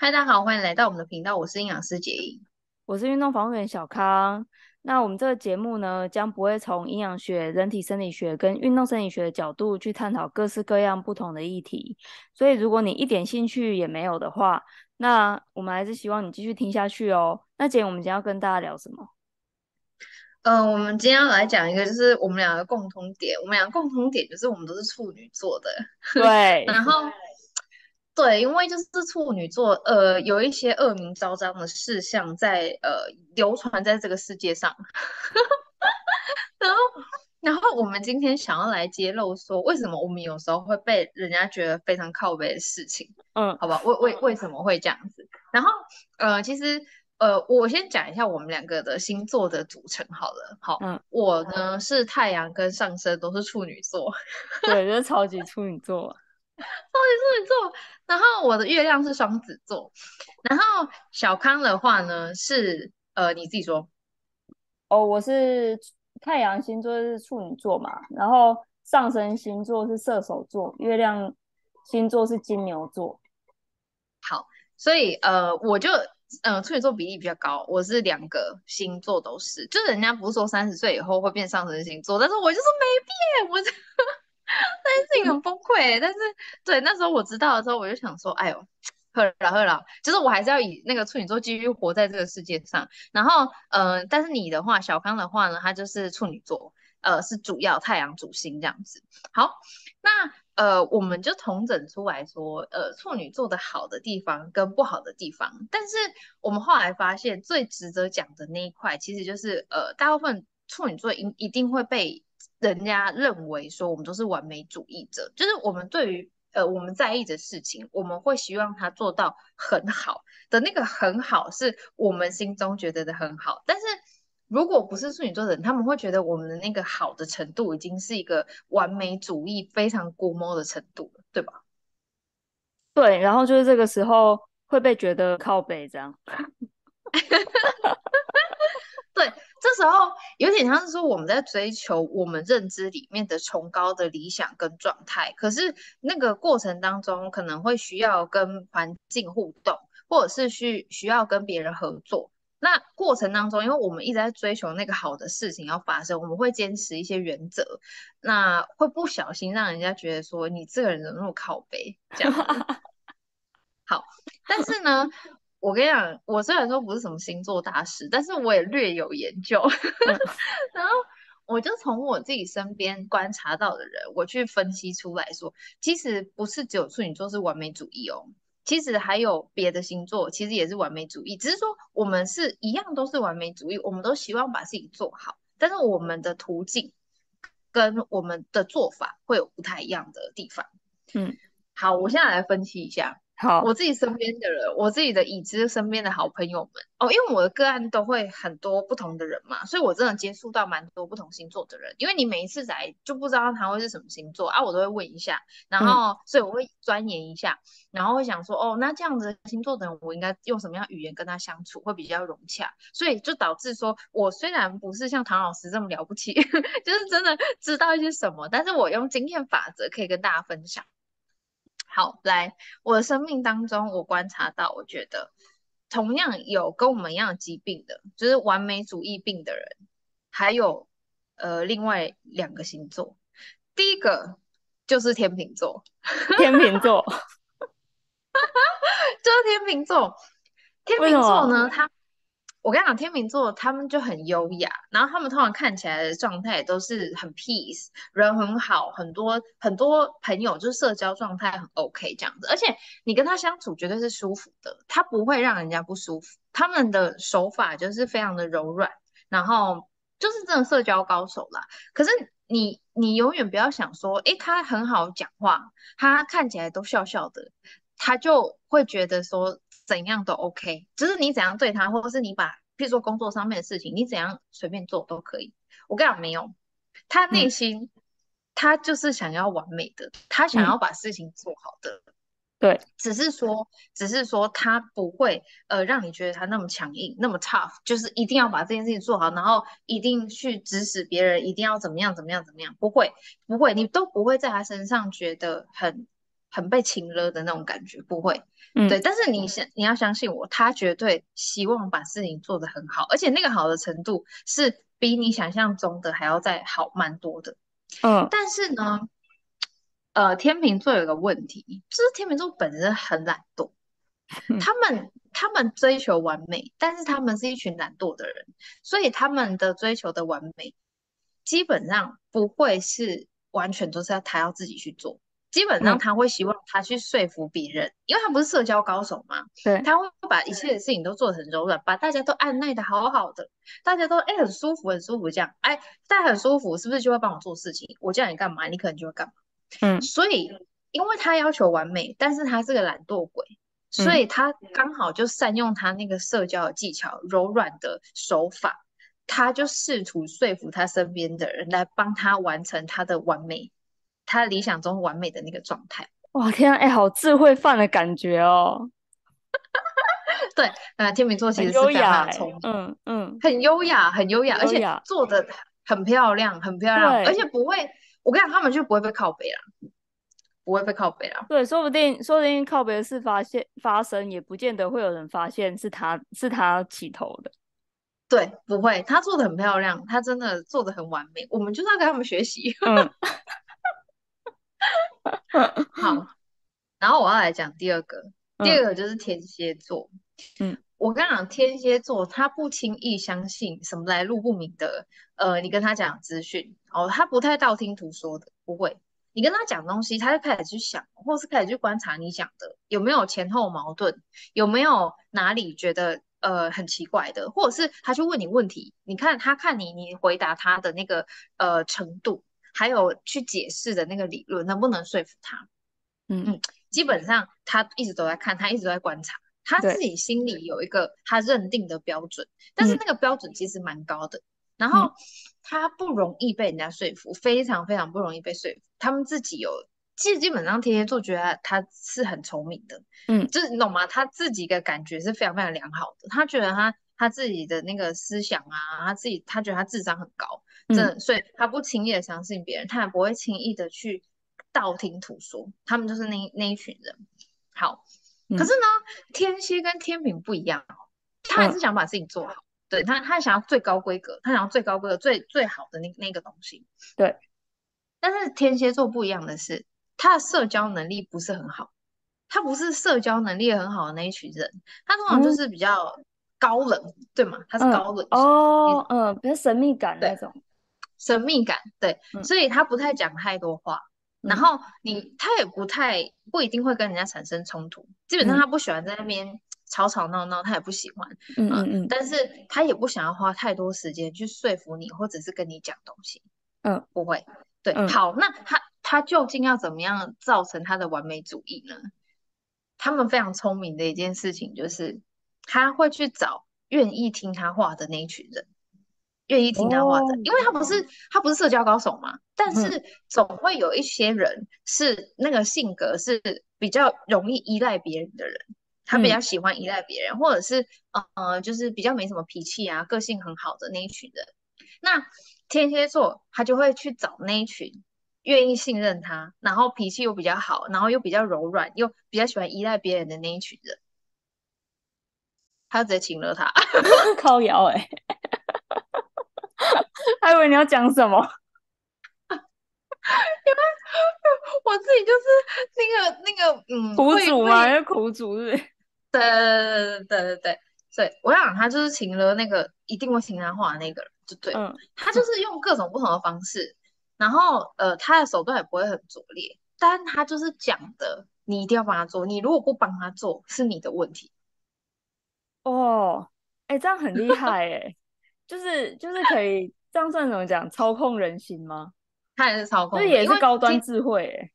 嗨，大家好，欢迎来到我们的频道，我是营养师杰英，我是运动防护员小康。那我们这个节目呢，将不会从营养学、人体生理学跟运动生理学的角度去探讨各式各样不同的议题。所以，如果你一点兴趣也没有的话，那我们还是希望你继续听下去哦。那杰英，我们今天要跟大家聊什么？嗯、呃，我们今天要来讲一个，就是我们两个共同点。我们两个共同点就是我们都是处女座的，对，然后。对，因为就是处女座，呃，有一些恶名昭彰的事项在呃流传在这个世界上，然后，然后我们今天想要来揭露说，为什么我们有时候会被人家觉得非常靠北的事情，嗯，好吧，为为为什么会这样子？然后，呃，其实，呃，我先讲一下我们两个的星座的组成好了，好，嗯，我呢是太阳跟上升都是处女座，对，就是超级处女座。超级处女座，然后我的月亮是双子座，然后小康的话呢是呃你自己说，哦，我是太阳星座是处女座嘛，然后上升星座是射手座，月亮星座是金牛座。好，所以呃我就呃处女座比例比较高，我是两个星座都是，就是人家不是说三十岁以后会变上升星座，但是我就是没变，我那。件事情很崩溃，但是对那时候我知道的时候，我就想说，哎呦，呵啦呵啦，就是我还是要以那个处女座继续活在这个世界上。然后，呃，但是你的话，小康的话呢，他就是处女座，呃，是主要太阳主星这样子。好，那呃，我们就同整出来说，呃，处女座的好的地方跟不好的地方。但是我们后来发现，最值得讲的那一块，其实就是呃，大部分处女座一一定会被。人家认为说我们都是完美主义者，就是我们对于呃我们在意的事情，我们会希望他做到很好的那个很好，是我们心中觉得的很好。但是如果不是处女座的人，他们会觉得我们的那个好的程度已经是一个完美主义非常龟毛的程度了，对吧？对，然后就是这个时候会被觉得靠北这样。对。这时候有点像是说我们在追求我们认知里面的崇高的理想跟状态，可是那个过程当中可能会需要跟环境互动，或者是需需要跟别人合作。那过程当中，因为我们一直在追求那个好的事情要发生，我们会坚持一些原则，那会不小心让人家觉得说你这个人怎么那么靠北这样。好，但是呢。我跟你讲，我虽然说不是什么星座大师，但是我也略有研究。然后我就从我自己身边观察到的人，我去分析出来说，其实不是只有处女座是完美主义哦，其实还有别的星座，其实也是完美主义。只是说我们是一样都是完美主义，我们都希望把自己做好，但是我们的途径跟我们的做法会有不太一样的地方。嗯，好，我现在来分析一下。好，我自己身边的人，我自己的已知身边的好朋友们哦，因为我的个案都会很多不同的人嘛，所以我真的接触到蛮多不同星座的人。因为你每一次来就不知道他会是什么星座啊，我都会问一下，然后、嗯、所以我会钻研一下，然后会想说哦，那这样子星座的人，我应该用什么样语言跟他相处会比较融洽？所以就导致说我虽然不是像唐老师这么了不起，就是真的知道一些什么，但是我用经验法则可以跟大家分享。好，来，我的生命当中，我观察到，我觉得同样有跟我们一样疾病的，就是完美主义病的人，还有呃另外两个星座，第一个就是天秤座，天秤座，就是天秤座，天秤座呢，他。我跟你讲，天秤座他们就很优雅，然后他们通常看起来的状态都是很 peace，人很好，很多很多朋友，就是社交状态很 OK 这样子，而且你跟他相处绝对是舒服的，他不会让人家不舒服。他们的手法就是非常的柔软，然后就是这种社交高手啦。可是你你永远不要想说，诶，他很好讲话，他看起来都笑笑的，他就会觉得说。怎样都 OK，就是你怎样对他，或者是你把，譬如说工作上面的事情，你怎样随便做都可以。我跟你讲，没有，他内心、嗯、他就是想要完美的，他想要把事情做好的。嗯、对，只是说，只是说他不会呃让你觉得他那么强硬，那么 tough，就是一定要把这件事情做好，然后一定去指使别人，一定要怎么样怎么样怎么样，不会，不会，你都不会在他身上觉得很很被情勒的那种感觉，不会。嗯，对。但是你想，你要相信我，他绝对希望把事情做得很好，而且那个好的程度是比你想象中的还要再好蛮多的。嗯，但是呢，呃，天秤座有个问题，就是天秤座本身很懒惰，嗯、他们他们追求完美，但是他们是一群懒惰的人，所以他们的追求的完美，基本上不会是完全都是要他要自己去做。基本上他会希望他去说服别人，嗯、因为他不是社交高手嘛。对，他会把一切的事情都做得很柔软，把大家都按耐的好好的，大家都哎、欸、很舒服很舒服这样，哎大家很舒服，是不是就会帮我做事情？我叫你干嘛，你可能就会干嘛。嗯，所以因为他要求完美，但是他是个懒惰鬼，所以他刚好就善用他那个社交的技巧、柔软的手法，他就试图说服他身边的人来帮他完成他的完美。他理想中完美的那个状态，哇天啊，哎、欸，好智慧范的感觉哦。对，呃，天秤座其实是非常聪明，嗯嗯，很优雅，很优雅，而且做的很漂亮，很漂亮，而且不会，我跟你讲，他们就不会被靠背了，不会被靠背了。对，说不定，说不定靠背的事发现发生，也不见得会有人发现是他是他起头的。对，不会，他做的很漂亮，他真的做的很完美，我们就是要跟他们学习。嗯 好，然后我要来讲第二个，嗯、第二个就是天蝎座。嗯，我跟你讲，天蝎座他不轻易相信什么来路不明的，呃，你跟他讲资讯哦，他不太道听途说的，不会。你跟他讲东西，他就开始去想，或是开始去观察你讲的有没有前后矛盾，有没有哪里觉得呃很奇怪的，或者是他去问你问题，你看他看你你回答他的那个呃程度。还有去解释的那个理论能不能说服他？嗯嗯，基本上他一直都在看，他一直都在观察，他自己心里有一个他认定的标准，但是那个标准其实蛮高的，然后他不容易被人家说服，非常非常不容易被说服。他们自己有，其实基本上天蝎座觉得他是很聪明的，嗯，就是你懂吗？他自己的感觉是非常非常良好的，他觉得他他自己的那个思想啊，他自己他觉得他智商很高。真的，嗯、所以他不轻易的相信别人，他也不会轻易的去道听途说。他们就是那那一群人。好，嗯、可是呢，天蝎跟天平不一样，他还是想把自己做好。嗯、对他，他想要最高规格，他想要最高规格、最最好的那那个东西。对。但是天蝎座不一样的是，他的社交能力不是很好，他不是社交能力很好的那一群人，他通常就是比较高冷，嗯、对吗？他是高冷哦，嗯，比较神秘感那种。神秘感，对，嗯、所以他不太讲太多话，嗯、然后你他也不太不一定会跟人家产生冲突，基本上他不喜欢在那边吵吵闹闹，他也不喜欢，嗯嗯嗯，但是他也不想要花太多时间去说服你，或者是跟你讲东西，嗯，不会，对，嗯、好，那他他究竟要怎么样造成他的完美主义呢？他们非常聪明的一件事情就是，他会去找愿意听他话的那一群人。愿意听他话的，哦、因为他不是他不是社交高手嘛，但是总会有一些人是那个性格是比较容易依赖别人的人，他比较喜欢依赖别人，嗯、或者是呃就是比较没什么脾气啊，个性很好的那一群人。那天蝎座他就会去找那一群愿意信任他，然后脾气又比较好，然后又比较柔软，又比较喜欢依赖别人的那一群人，他就直接请了他，靠腰哎、欸。还以为你要讲什么，因 为我自己就是那个那个嗯苦主嘛，因为苦主是，对对对对对对，所以我想他就是请了那个一定会听他话的那个人，就对，嗯，他就是用各种不同的方式，然后呃他的手段也不会很拙劣，但他就是讲的，你一定要帮他做，你如果不帮他做，是你的问题。哦，哎、欸，这样很厉害哎。就是就是可以这样算怎么讲？操控人心吗？他也是操控，这也是高端智慧诶，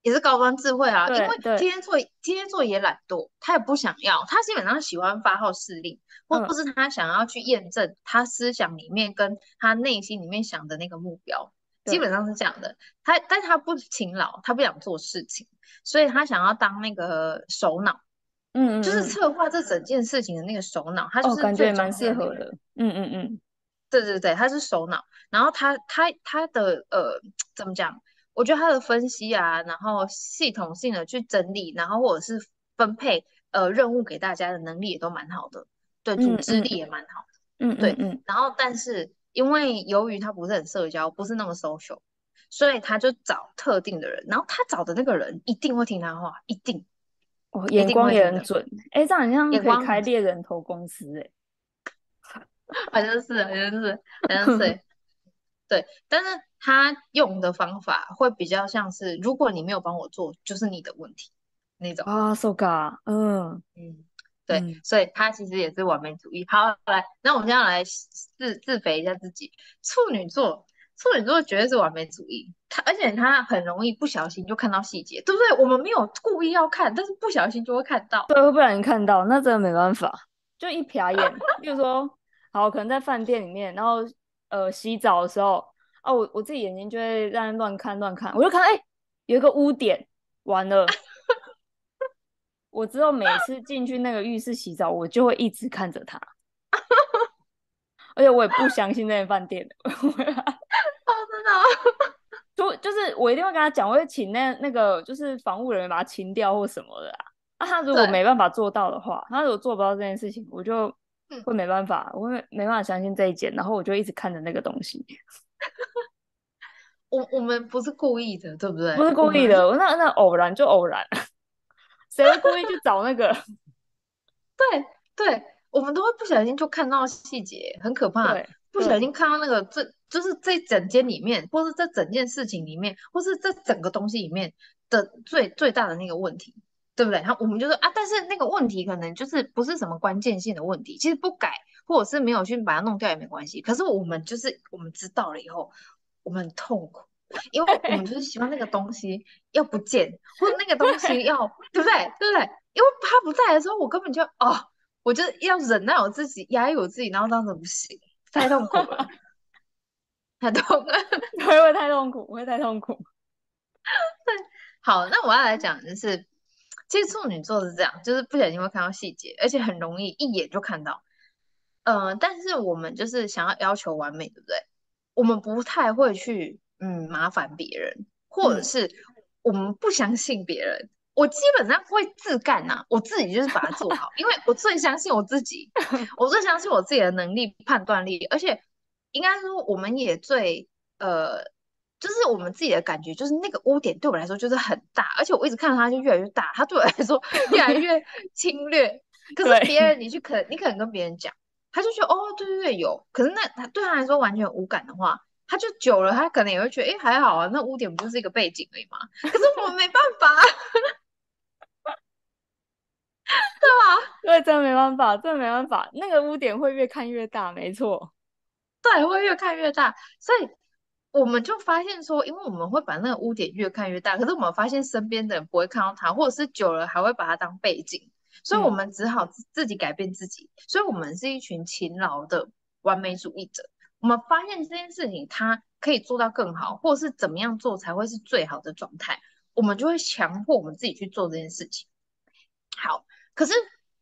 也是高端智慧啊。因为天蝎座天蝎座也懒惰，他也不想要，他基本上喜欢发号施令，或不是他想要去验证他思想里面跟他内心里面想的那个目标，基本上是这样的。他但他不勤劳，他不想做事情，所以他想要当那个首脑。嗯，就是策划这整件事情的那个首脑，他就是、哦、感觉蛮适合的。嗯嗯嗯，对对对，他是首脑。然后他他他的呃，怎么讲？我觉得他的分析啊，然后系统性的去整理，然后或者是分配呃任务给大家的能力也都蛮好的，对，组织力也蛮好。的，嗯，对，嗯，嗯，然后但是因为由于他不是很社交，不是那么 social，所以他就找特定的人，然后他找的那个人一定会听他话，一定，哦，眼光也很准，哎，这样好像可以开猎人头公司，哎，好像是，好像是，好像是。对，但是他用的方法会比较像是，如果你没有帮我做，就是你的问题那种。啊，so ga，嗯。嗯，对，嗯，所以他其实也是完美主义。好，来，那我们现在来自自肥一下自己，处女座，处女座绝对是完美主义，他而且他很容易不小心就看到细节，对不对？我们没有故意要看，但是不小心就会看到，对，会不小心看到，那真的没办法，就一瞥眼，比如说，好，可能在饭店里面，然后。呃，洗澡的时候，哦，我我自己眼睛就会在那乱看乱看，我就看，哎、欸，有一个污点，完了，我之后每次进去那个浴室洗澡，我就会一直看着他，而且我也不相信那间饭店的，哦，真的，就就是我一定会跟他讲，我会请那那个就是防务人员把它清掉或什么的啊，啊，他如果没办法做到的话，他如果做不到这件事情，我就。会没办法，我会没办法相信这一件，然后我就一直看着那个东西。我我们不是故意的，对不对？不是故意的，我那那偶然就偶然，谁会故意去找那个？对对，我们都会不小心就看到细节，很可怕。不小心看到那个，这就是这整间里面，或是这整件事情里面，或是这整个东西里面的最最大的那个问题。对不对？然后我们就说啊，但是那个问题可能就是不是什么关键性的问题，其实不改或者是没有去把它弄掉也没关系。可是我们就是我们知道了以后，我们很痛苦，因为我们就是希望那个东西要不见，或者那个东西要 对不对？对不对？因为他不在的时候，我根本就哦，我就要忍耐我自己，压抑我自己，然后这样子不行，太痛苦了，太痛了，我会太痛苦，我会太痛苦。对，好，那我要来讲的是。其实处女座是这样，就是不小心会看到细节，而且很容易一眼就看到。呃，但是我们就是想要要求完美，对不对？我们不太会去嗯麻烦别人，或者是我们不相信别人。嗯、我基本上会自干呐、啊，我自己就是把它做好，因为我最相信我自己，我最相信我自己的能力、判断力，而且应该说我们也最呃。就是我们自己的感觉，就是那个污点对我来说就是很大，而且我一直看到它就越来越大，它对我来说 越来越侵略。可是别人你去可你可能跟别人讲，他就觉得哦对对对有，可是那他对他来说完全无感的话，他就久了他可能也会觉得哎还好啊，那污点不就是一个背景而已嘛？可是我没办法，对吧？对，真的没办法，真的没办法，那个污点会越看越大，没错，对，会越看越大，所以。我们就发现说，因为我们会把那个污点越看越大，可是我们发现身边的人不会看到它，或者是久了还会把它当背景，所以我们只好自己改变自己。嗯、所以，我们是一群勤劳的完美主义者。我们发现这件事情它可以做到更好，或者是怎么样做才会是最好的状态，我们就会强迫我们自己去做这件事情。好，可是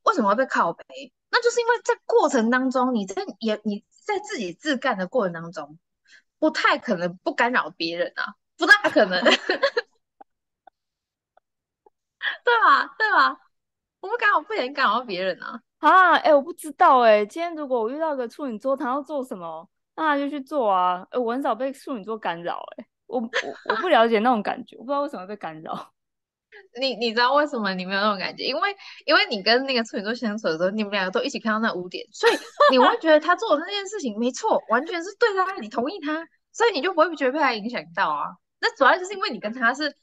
为什么会被靠北？那就是因为在过程当中，你在也你在自己自干的过程当中。不太可能不干扰别人啊，不大可能，对吧？对吧？我不干扰，不能干扰别人啊！啊，哎、欸，我不知道哎、欸。今天如果我遇到个处女座，他要做什么，那他就去做啊。哎、欸，我很少被处女座干扰，哎，我我我不了解那种感觉，我不知道为什么被干扰。你你知道为什么你没有那种感觉？因为因为你跟那个处女座相处的时候，你们两个都一起看到那污点，所以你会觉得他做的那件事情没错，完全是对的，你同意他，所以你就不会觉得被他影响到啊。那主要就是因为你跟他是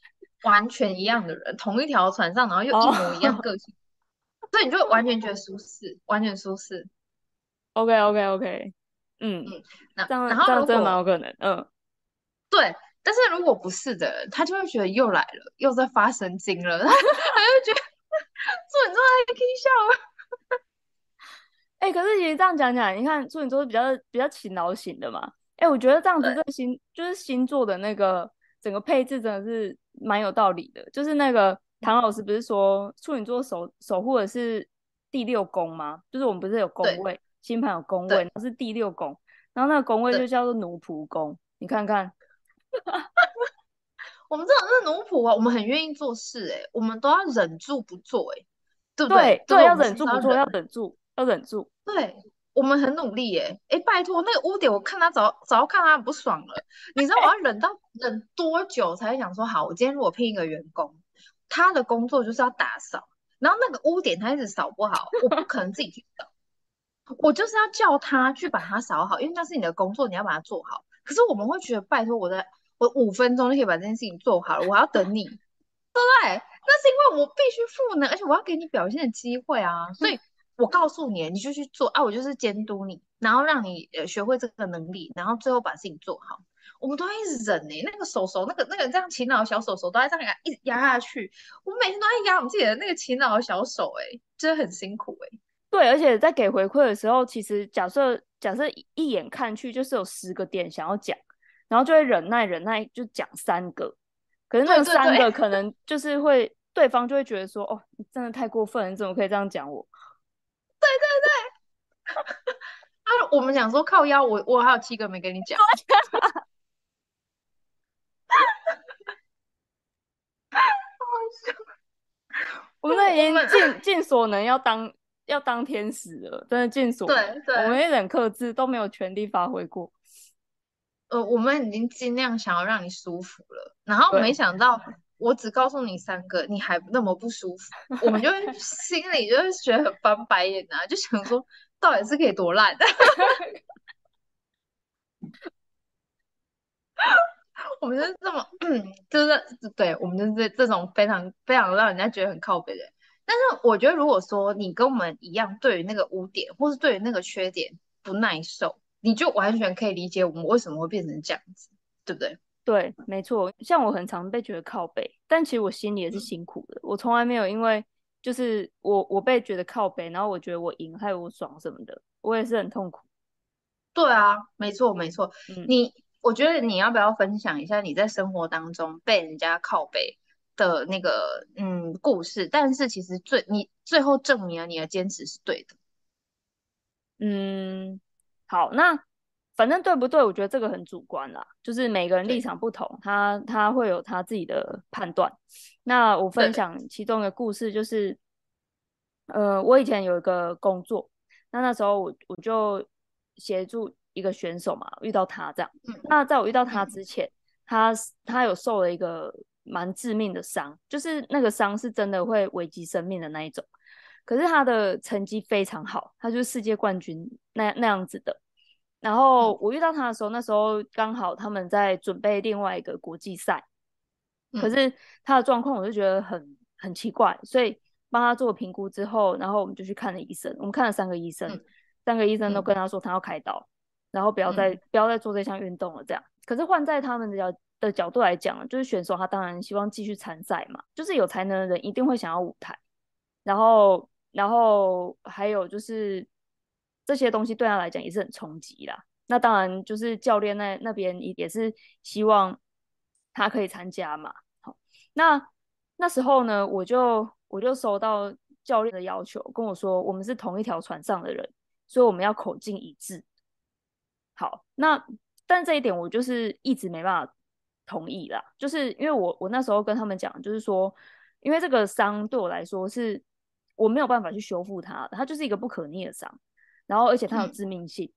完全一样的人，同一条船上，然后又一模一样个性，oh. 所以你就完全觉得舒适，完全舒适。OK OK OK，嗯嗯，那然后这样真的蛮有可能，嗯，对。但是如果不是的人，他就会觉得又来了，又在发神经了，他 他就觉得处女座还可以笑。哎、欸，可是其实这样讲讲，你看处女座是比较比较勤劳型的嘛。哎、欸，我觉得这样子这个星就是星座的那个整个配置真的是蛮有道理的。就是那个唐老师不是说处女座守守护的是第六宫吗？就是我们不是有宫位，星盘有宫位，那是第六宫，然后那个宫位就叫做奴仆宫，你看看。我们这种是奴仆啊，我们很愿意做事哎、欸，我们都要忍住不做哎、欸，对不对？对，要忍住不做，要忍住，要忍住。对，我们很努力哎、欸，哎，拜托那个污点，我看他早早看他很不爽了。你知道我要忍到忍多久才想说好？我今天如果聘一个员工，他的工作就是要打扫，然后那个污点他一直扫不好，我不可能自己去扫，我就是要叫他去把它扫好，因为那是你的工作，你要把它做好。可是我们会觉得，拜托我的。我五分钟就可以把这件事情做好了，我还要等你，对不对？那是因为我必须赋能，而且我要给你表现的机会啊。所以我告诉你，你就去做啊，我就是监督你，然后让你呃学会这个能力，然后最后把事情做好。我们都在一直忍呢、欸，那个手手，那个那个这样勤劳的小手手都在这样压一直压下去。我们每天都在压我们自己的那个勤劳的小手、欸，哎，真的很辛苦、欸，哎。对，而且在给回馈的时候，其实假设假设一眼看去就是有十个点想要讲。然后就会忍耐忍耐，就讲三个，可是那三个可能就是会对，方就会觉得说，哦，你真的太过分了，你怎么可以这样讲我？对对对，啊，我们想说靠腰，我我还有七个没跟你讲。我们已经尽尽所能要当要当天使了，真的尽所能。对对，我们一点克制都没有全力发挥过。呃，我们已经尽量想要让你舒服了，然后没想到我只告诉你三个，你还那么不舒服，我们就心里就是觉得很翻白眼啊，就想说到底是可以多烂？我们就是这么，就是对，我们就是这种非常非常让人家觉得很靠北的人。但是我觉得，如果说你跟我们一样，对于那个污点或是对于那个缺点不耐受。你就完全可以理解我们为什么会变成这样子，对不对？对，没错。像我很常被觉得靠背，但其实我心里也是辛苦的。嗯、我从来没有因为就是我我被觉得靠背，然后我觉得我赢还有我爽什么的，我也是很痛苦。对啊，没错没错。嗯、你我觉得你要不要分享一下你在生活当中被人家靠背的那个嗯故事？但是其实最你最后证明了你的坚持是对的。嗯。好，那反正对不对？我觉得这个很主观啦，就是每个人立场不同，他他会有他自己的判断。那我分享其中一个故事，就是，呃，我以前有一个工作，那那时候我我就协助一个选手嘛，遇到他这样。那在我遇到他之前，他他有受了一个蛮致命的伤，就是那个伤是真的会危及生命的那一种。可是他的成绩非常好，他就是世界冠军那那样子的。然后我遇到他的时候，那时候刚好他们在准备另外一个国际赛，可是他的状况我就觉得很很奇怪，所以帮他做评估之后，然后我们就去看了医生。我们看了三个医生，三个医生都跟他说他要开刀，然后不要再不要再做这项运动了。这样，可是换在他们的角的角度来讲，就是选手他当然希望继续参赛嘛，就是有才能的人一定会想要舞台，然后。然后还有就是这些东西对他来讲也是很冲击啦。那当然就是教练那那边也是希望他可以参加嘛。好，那那时候呢，我就我就收到教练的要求，跟我说我们是同一条船上的人，所以我们要口径一致。好，那但这一点我就是一直没办法同意啦，就是因为我我那时候跟他们讲，就是说，因为这个伤对我来说是。我没有办法去修复它，它就是一个不可逆的伤，然后而且它有致命性。嗯、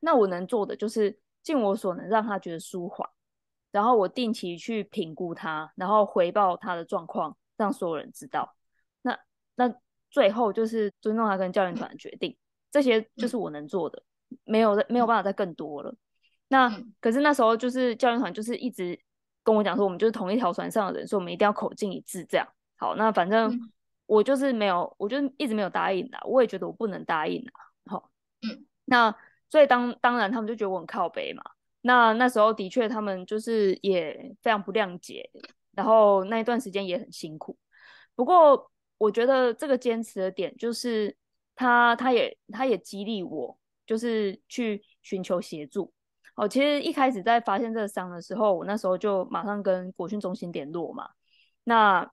那我能做的就是尽我所能让他觉得舒缓，然后我定期去评估他，然后回报他的状况，让所有人知道。那那最后就是尊重他跟教练团的决定，嗯、这些就是我能做的，没有没有办法再更多了。那、嗯、可是那时候就是教练团就是一直跟我讲说，我们就是同一条船上的人，所以我们一定要口径一致。这样好，那反正。嗯我就是没有，我就一直没有答应的，我也觉得我不能答应的，好，嗯，那所以当当然他们就觉得我很靠北嘛，那那时候的确他们就是也非常不谅解，然后那一段时间也很辛苦，不过我觉得这个坚持的点就是他他也他也激励我，就是去寻求协助，哦，其实一开始在发现这个伤的时候，我那时候就马上跟国训中心联络嘛，那。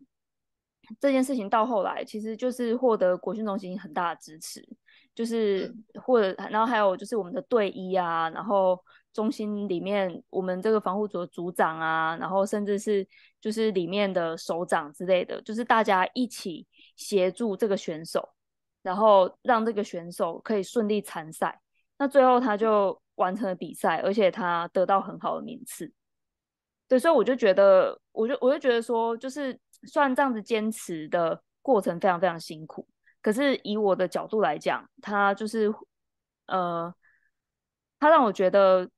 这件事情到后来，其实就是获得国训中心很大的支持，就是或者然后还有就是我们的队医啊，然后中心里面我们这个防护组的组长啊，然后甚至是就是里面的首长之类的，就是大家一起协助这个选手，然后让这个选手可以顺利参赛。那最后他就完成了比赛，而且他得到很好的名次。对，所以我就觉得，我就我就觉得说，就是虽然这样子坚持的过程非常非常辛苦，可是以我的角度来讲，他就是呃，他让我觉得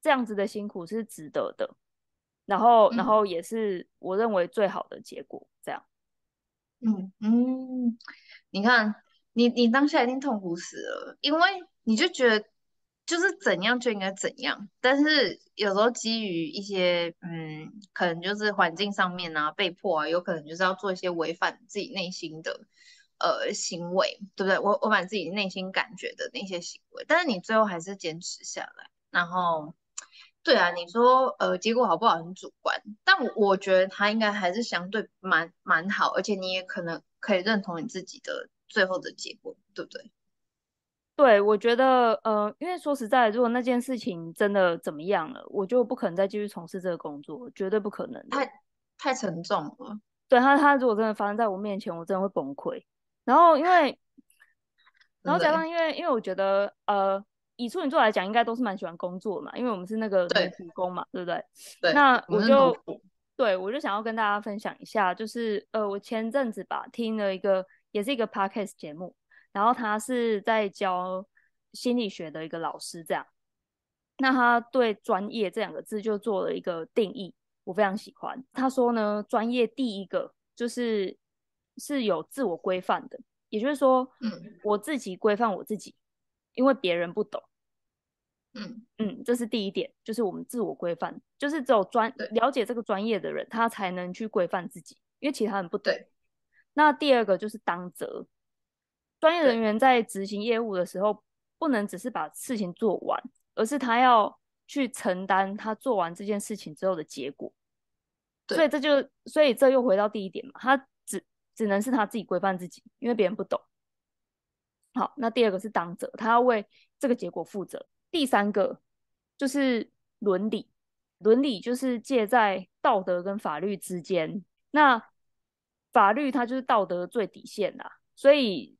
这样子的辛苦是值得的，然后然后也是我认为最好的结果，这样。嗯嗯，你看，你你当下一定痛苦死了，因为你就觉得。就是怎样就应该怎样，但是有时候基于一些嗯，可能就是环境上面啊，被迫啊，有可能就是要做一些违反自己内心的呃行为，对不对？我违反自己内心感觉的那些行为，但是你最后还是坚持下来。然后，对啊，你说呃结果好不好很主观，但我我觉得他应该还是相对蛮蛮好，而且你也可能可以认同你自己的最后的结果，对不对？对，我觉得，呃，因为说实在，如果那件事情真的怎么样了，我就不可能再继续从事这个工作，绝对不可能。太太沉重了。对他，他如果真的发生在我面前，我真的会崩溃。然后因为，然后加上因为，因为我觉得，呃，以处女座来讲，应该都是蛮喜欢工作嘛，因为我们是那个奴仆宫嘛，对，对不对？对。那我就，我对我就想要跟大家分享一下，就是，呃，我前阵子吧，听了一个，也是一个 podcast 节目。然后他是在教心理学的一个老师，这样，那他对专业这两个字就做了一个定义，我非常喜欢。他说呢，专业第一个就是是有自我规范的，也就是说，嗯，我自己规范我自己，因为别人不懂，嗯嗯，这是第一点，就是我们自我规范，就是只有专了解这个专业的人，他才能去规范自己，因为其他人不懂。那第二个就是当责。专业人员在执行业务的时候，不能只是把事情做完，而是他要去承担他做完这件事情之后的结果。所以这就，所以这又回到第一点嘛，他只只能是他自己规范自己，因为别人不懂。好，那第二个是当责，他要为这个结果负责。第三个就是伦理，伦理就是介在道德跟法律之间。那法律它就是道德的最底线啦，所以。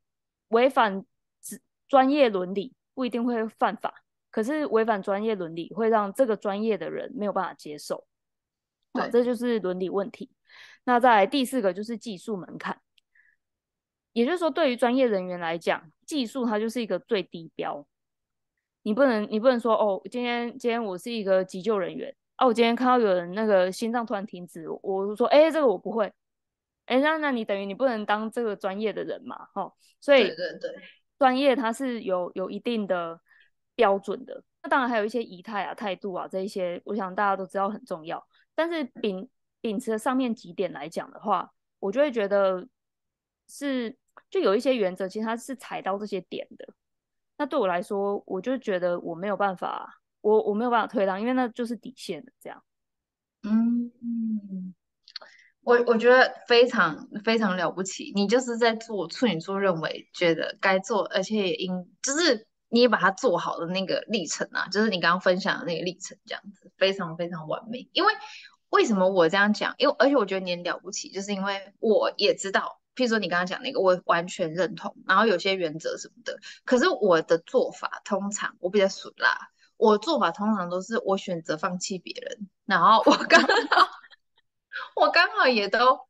违反专业伦理不一定会犯法，可是违反专业伦理会让这个专业的人没有办法接受，好，这就是伦理问题。那再来第四个就是技术门槛，也就是说，对于专业人员来讲，技术它就是一个最低标。你不能，你不能说哦，今天今天我是一个急救人员啊，我今天看到有人那个心脏突然停止，我就说，哎，这个我不会。哎，那那你等于你不能当这个专业的人嘛，哦，所以对对对，专业它是有有一定的标准的。那当然还有一些仪态啊、态度啊这一些，我想大家都知道很重要。但是秉秉持上面几点来讲的话，我就会觉得是就有一些原则，其实它是踩到这些点的。那对我来说，我就觉得我没有办法，我我没有办法退让，因为那就是底线的这样。嗯嗯。我我觉得非常非常了不起，你就是在做处女座认为觉得该做，而且也应就是你把它做好的那个历程啊，就是你刚刚分享的那个历程，这样子非常非常完美。因为为什么我这样讲？因为而且我觉得你很了不起，就是因为我也知道，譬如说你刚刚讲那个，我完全认同，然后有些原则什么的，可是我的做法通常我比较损啦，我做法通常都是我选择放弃别人，然后我刚刚。我刚好也都，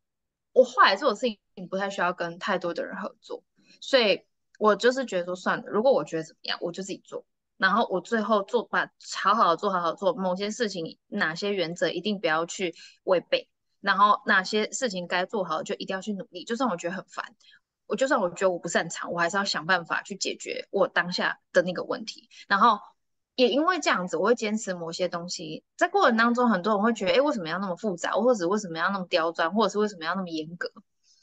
我后来做的事情不太需要跟太多的人合作，所以我就是觉得说算了，如果我觉得怎么样，我就自己做。然后我最后做，把好好做好好做某些事情，哪些原则一定不要去违背，然后哪些事情该做好就一定要去努力。就算我觉得很烦，我就算我觉得我不擅长，我还是要想办法去解决我当下的那个问题。然后。也因为这样子，我会坚持某些东西。在过程当中，很多人会觉得，哎，为什么要那么复杂，或者为什么要那么刁钻，或者是为什么要那么严格？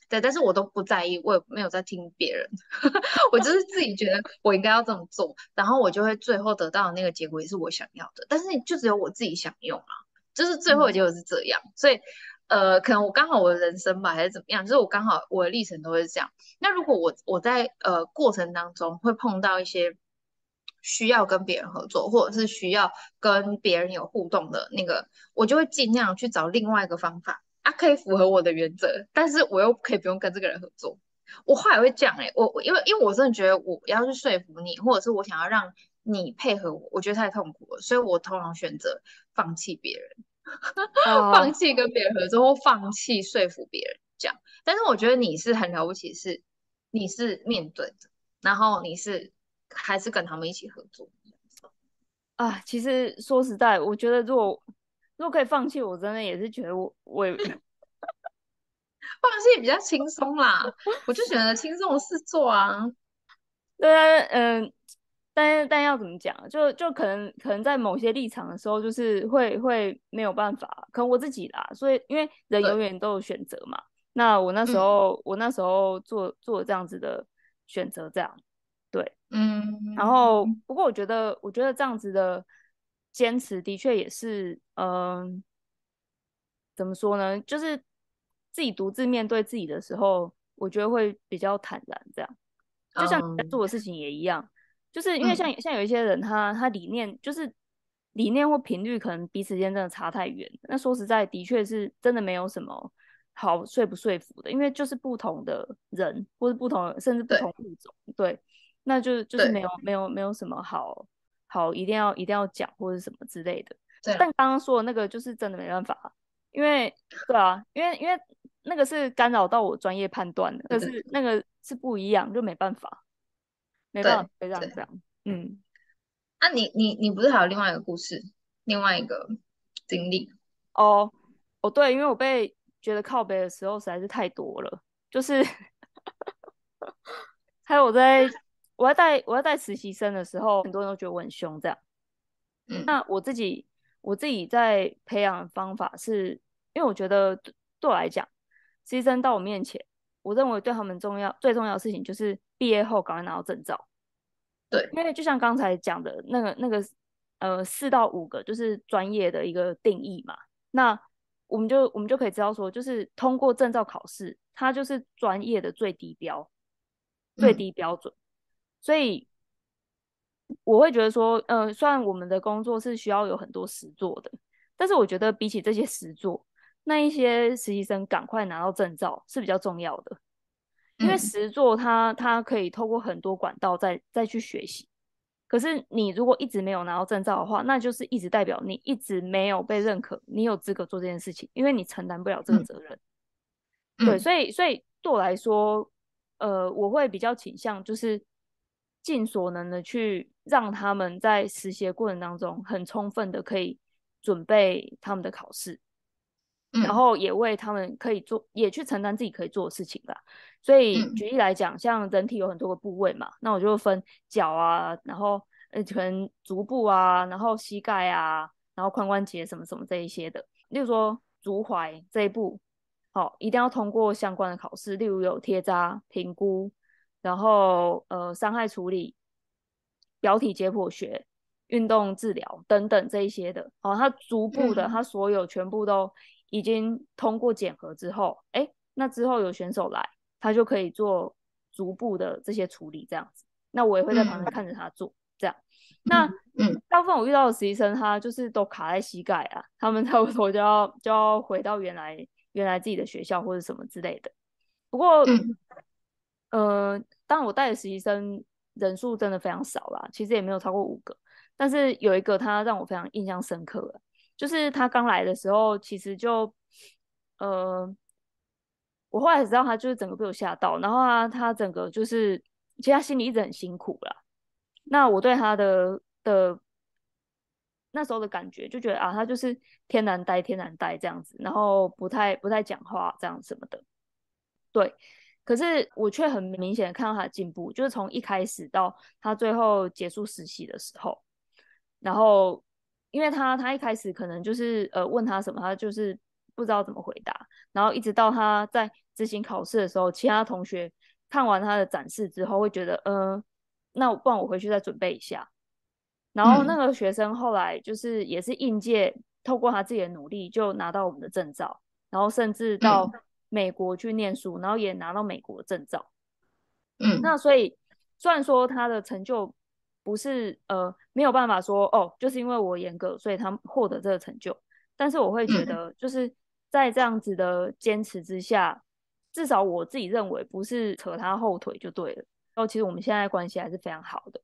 对，但是我都不在意，我也没有在听别人，我就是自己觉得我应该要这么做，然后我就会最后得到的那个结果也是我想要的。但是就只有我自己想用啊，就是最后的结果是这样。嗯、所以，呃，可能我刚好我的人生吧，还是怎么样，就是我刚好我的历程都是这样。那如果我我在呃过程当中会碰到一些需要跟别人合作，或者是需要跟别人有互动的那个，我就会尽量去找另外一个方法啊，可以符合我的原则，但是我又可以不用跟这个人合作。我后来会讲，哎，我我因为因为我真的觉得我要去说服你，或者是我想要让你配合我，我觉得太痛苦了，所以我通常选择放弃别人，放弃跟别人合作，或放弃说服别人这样。但是我觉得你是很了不起，是你是面对的，然后你是还是跟他们一起合作。啊，其实说实在，我觉得如果如果可以放弃，我真的也是觉得我我。放弃比较轻松啦，我就选择轻松的事做啊。对啊，嗯，但但要怎么讲？就就可能可能在某些立场的时候，就是会会没有办法，可能我自己啦。所以因为人永远都有选择嘛。那我那时候、嗯、我那时候做做这样子的选择，这样对，嗯。然后不过我觉得我觉得这样子的坚持的确也是，嗯，怎么说呢？就是。自己独自面对自己的时候，我觉得会比较坦然，这样，就像你在做的事情也一样，um, 就是因为像像有一些人他，他他理念就是理念或频率可能彼此间真的差太远。那说实在，的确是真的没有什么好说不说服的，因为就是不同的人或者不同甚至不同物种，对，那就就是没有没有没有什么好好一定要一定要讲或者什么之类的。但刚刚说的那个就是真的没办法，因为对啊，因为因为。那个是干扰到我专业判断的，可是那个是不一样，就没办法，没办法这样这样。嗯，那、啊、你你你不是还有另外一个故事，另外一个经历？哦哦，对，因为我被觉得靠北的时候实在是太多了，就是 还有我在我要带我要带实习生的时候，很多人都觉得我很凶，这样。嗯，那我自己我自己在培养的方法是，因为我觉得对我来讲。实习生到我面前，我认为对他们重要最重要的事情就是毕业后赶快拿到证照。对，因为就像刚才讲的那个那个呃四到五个就是专业的一个定义嘛，那我们就我们就可以知道说，就是通过证照考试，它就是专业的最低标，最低标准。嗯、所以我会觉得说，呃，虽然我们的工作是需要有很多实做的，但是我觉得比起这些实做。那一些实习生赶快拿到证照是比较重要的，因为实做他他可以透过很多管道再再去学习。可是你如果一直没有拿到证照的话，那就是一直代表你一直没有被认可，你有资格做这件事情，因为你承担不了这个责任。对，所以所以对我来说，呃，我会比较倾向就是尽所能的去让他们在实习的过程当中很充分的可以准备他们的考试。然后也为他们可以做，也去承担自己可以做的事情吧。所以举例来讲，像人体有很多个部位嘛，那我就分脚啊，然后呃可能足部啊，然后膝盖啊，然后髋关节什么什么这一些的。例如说足踝这一步，好，一定要通过相关的考试，例如有贴扎评估，然后呃伤害处理、表体解剖学、运动治疗等等这一些的。哦，他逐步的，他所有全部都。已经通过检核之后，哎，那之后有选手来，他就可以做逐步的这些处理，这样子。那我也会在旁边看着他做，嗯、这样。那嗯，大部分我遇到的实习生，他就是都卡在膝盖啊，他们 差不多就要就要回到原来原来自己的学校或者什么之类的。不过，嗯，呃，当我带的实习生人数真的非常少啦，其实也没有超过五个，但是有一个他让我非常印象深刻了。就是他刚来的时候，其实就，呃，我后来才知道他就是整个被我吓到，然后啊，他整个就是，其实他心里一直很辛苦啦。那我对他的的那时候的感觉，就觉得啊，他就是天然呆，天然呆这样子，然后不太不太讲话这样什么的。对，可是我却很明显的看到他的进步，就是从一开始到他最后结束实习的时候，然后。因为他他一开始可能就是呃问他什么，他就是不知道怎么回答，然后一直到他在执行考试的时候，其他同学看完他的展示之后，会觉得嗯、呃，那不然我回去再准备一下。然后那个学生后来就是也是应届，透过他自己的努力就拿到我们的证照，然后甚至到美国去念书，嗯、然后也拿到美国证照。嗯，那所以虽然说他的成就不是呃没有办法说哦，就是因为我严格，所以他获得这个成就，但是我会觉得就是在这样子的坚持之下，嗯、至少我自己认为不是扯他后腿就对了。然后其实我们现在关系还是非常好的，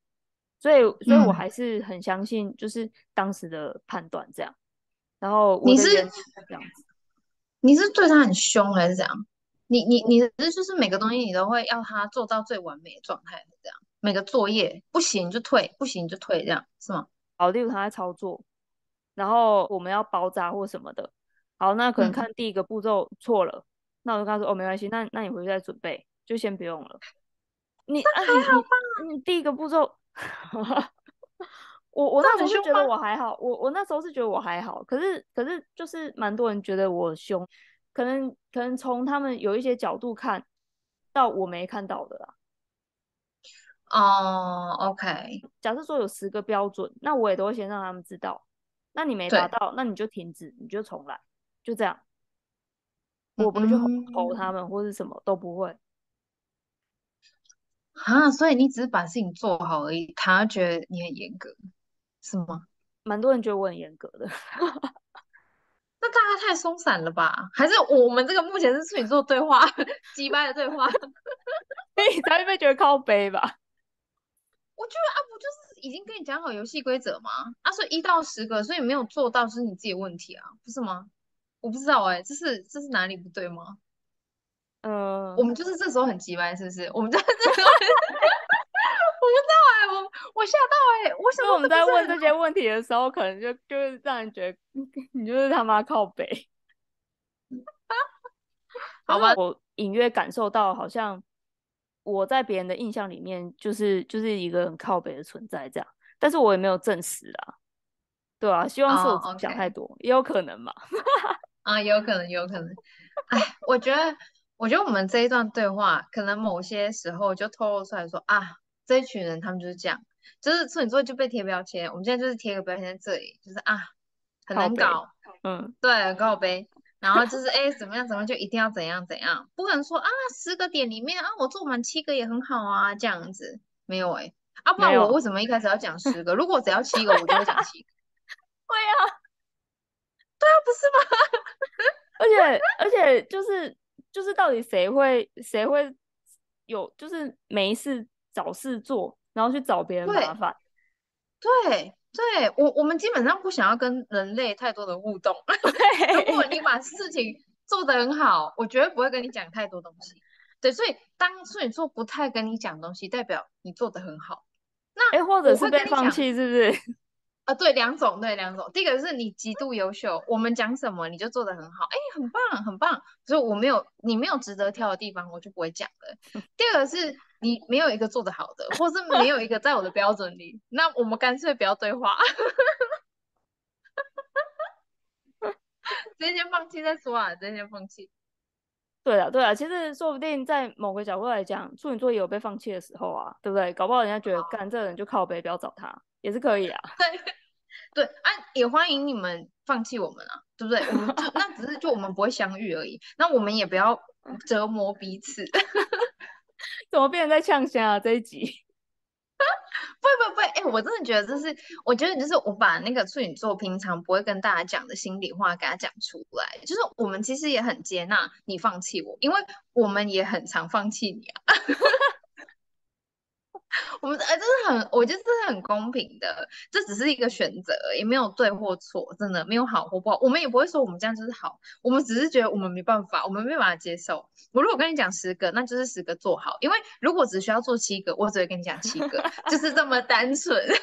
所以所以我还是很相信就是当时的判断这样。然后你是这样子，你是对他很凶还是怎样？你你你是就是每个东西你都会要他做到最完美的状态，这样每个作业不行就退，不行就退，这样是吗？好，例如他在操作，然后我们要包扎或什么的，好，那可能看第一个步骤错了，嗯、那我就跟他说哦，没关系，那那你回去再准备，就先不用了。你还好吧？啊、你，你第一个步骤，我我那时候是觉得我还好，我我那时候是觉得我还好，可是可是就是蛮多人觉得我凶，可能可能从他们有一些角度看到我没看到的啦。哦、uh,，OK。假设说有十个标准，那我也都会先让他们知道。那你没达到，那你就停止，你就重来，就这样。我不会去吼他们，或是什么都不会。啊，所以你只是把事情做好而已，他觉得你很严格，是吗？蛮多人觉得我很严格的，那大家太松散了吧？还是我们这个目前是处女座对话，击败的对话，所以才会被觉得靠背吧？我觉得啊，不就是已经跟你讲好游戏规则吗？啊，所以一到十个，所以没有做到是你自己的问题啊，不是吗？我不知道哎、欸，这是这是哪里不对吗？嗯，我们就是这时候很急掰，是不是？我们在这时候，我不知道哎、欸，我 我吓到哎、欸，我想我们在问这些 问题的时候，可能就就是让人觉得 你就是他妈靠北。好吧，我隐约感受到，好像我在别人的印象里面，就是就是一个很靠北的存在这样，但是我也没有证实啊。对啊，希望是我想太多，oh. 也有可能嘛。啊，有可能，有可能。哎，我觉得。我觉得我们这一段对话，可能某些时候就透露出来说啊，这一群人他们就是这样，就是处女座就被贴标签。我们现在就是贴个标签在这里，就是啊，很难搞，嗯，对，靠北。然后就是 哎，怎么样怎么样就一定要怎样怎样，不可能说啊，十个点里面啊，我做满七个也很好啊，这样子没有哎、欸，啊，不然我为什么一开始要讲十个？如果只要七个，我就会讲七个。会啊，对啊，不是吗？而且而且就是。就是到底谁会谁会有就是没事找事做，然后去找别人麻烦？对对，我我们基本上不想要跟人类太多的互动。如果你把事情做得很好，我绝对不会跟你讲太多东西。对，所以当处女座不太跟你讲东西，代表你做得很好。那哎，或者是被放弃，是不是？啊，对，两种，对，两种。第一个是你极度优秀，我们讲什么你就做的很好，哎，很棒，很棒。所以我没有你没有值得挑的地方，我就不会讲了。第二个是你没有一个做的好的，或是没有一个在我的标准里，那我们干脆不要对话，直接先放弃再说啊，直接先放弃。对啊，对啊，其实说不定在某个角度来讲，处女座也有被放弃的时候啊，对不对？搞不好人家觉得干这个人就靠北，不要找他，也是可以啊。对。对啊，也欢迎你们放弃我们啊，对不对？我们就那只是就我们不会相遇而已，那我们也不要折磨彼此。怎么变成在呛声啊？这一集？不不不，哎、我真的觉得这是，我觉得就是我把那个处女座平常不会跟大家讲的心里话给他讲出来，就是我们其实也很接纳你放弃我，因为我们也很常放弃你啊。我们哎，这是很，我觉得这是很公平的，这只是一个选择，也没有对或错，真的没有好或不好。我们也不会说我们这样就是好，我们只是觉得我们没办法，我们没办法接受。我如果跟你讲十个，那就是十个做好，因为如果只需要做七个，我只会跟你讲七个，就是这么单纯。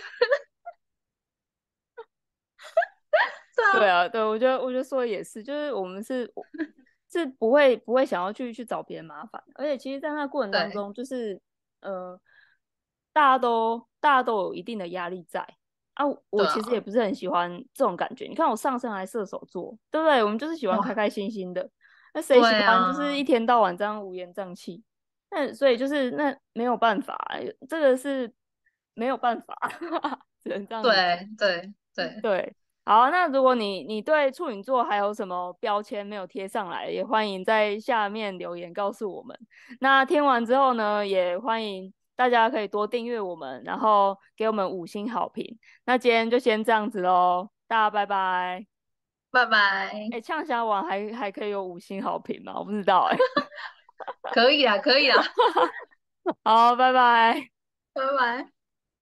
对啊，对，我觉得我觉得说的也是，就是我们是 是不会不会想要去去找别人麻烦，而且其实，在那过程当中，就是呃。大家都大家都有一定的压力在啊，我其实也不是很喜欢这种感觉。啊、你看我上升还射手座，对不对？我们就是喜欢开开心心的，那谁喜欢就是一天到晚这样乌烟瘴气？那、啊、所以就是那没有办法，这个是没有办法，只能这样。对对对对。好，那如果你你对处女座还有什么标签没有贴上来，也欢迎在下面留言告诉我们。那听完之后呢，也欢迎大家可以多订阅我们，然后给我们五星好评。那今天就先这样子喽，大家拜拜，拜拜。哎，畅销网还还可以有五星好评吗？我不知道哎、欸。可以啊，可以啊。好，拜拜，拜拜。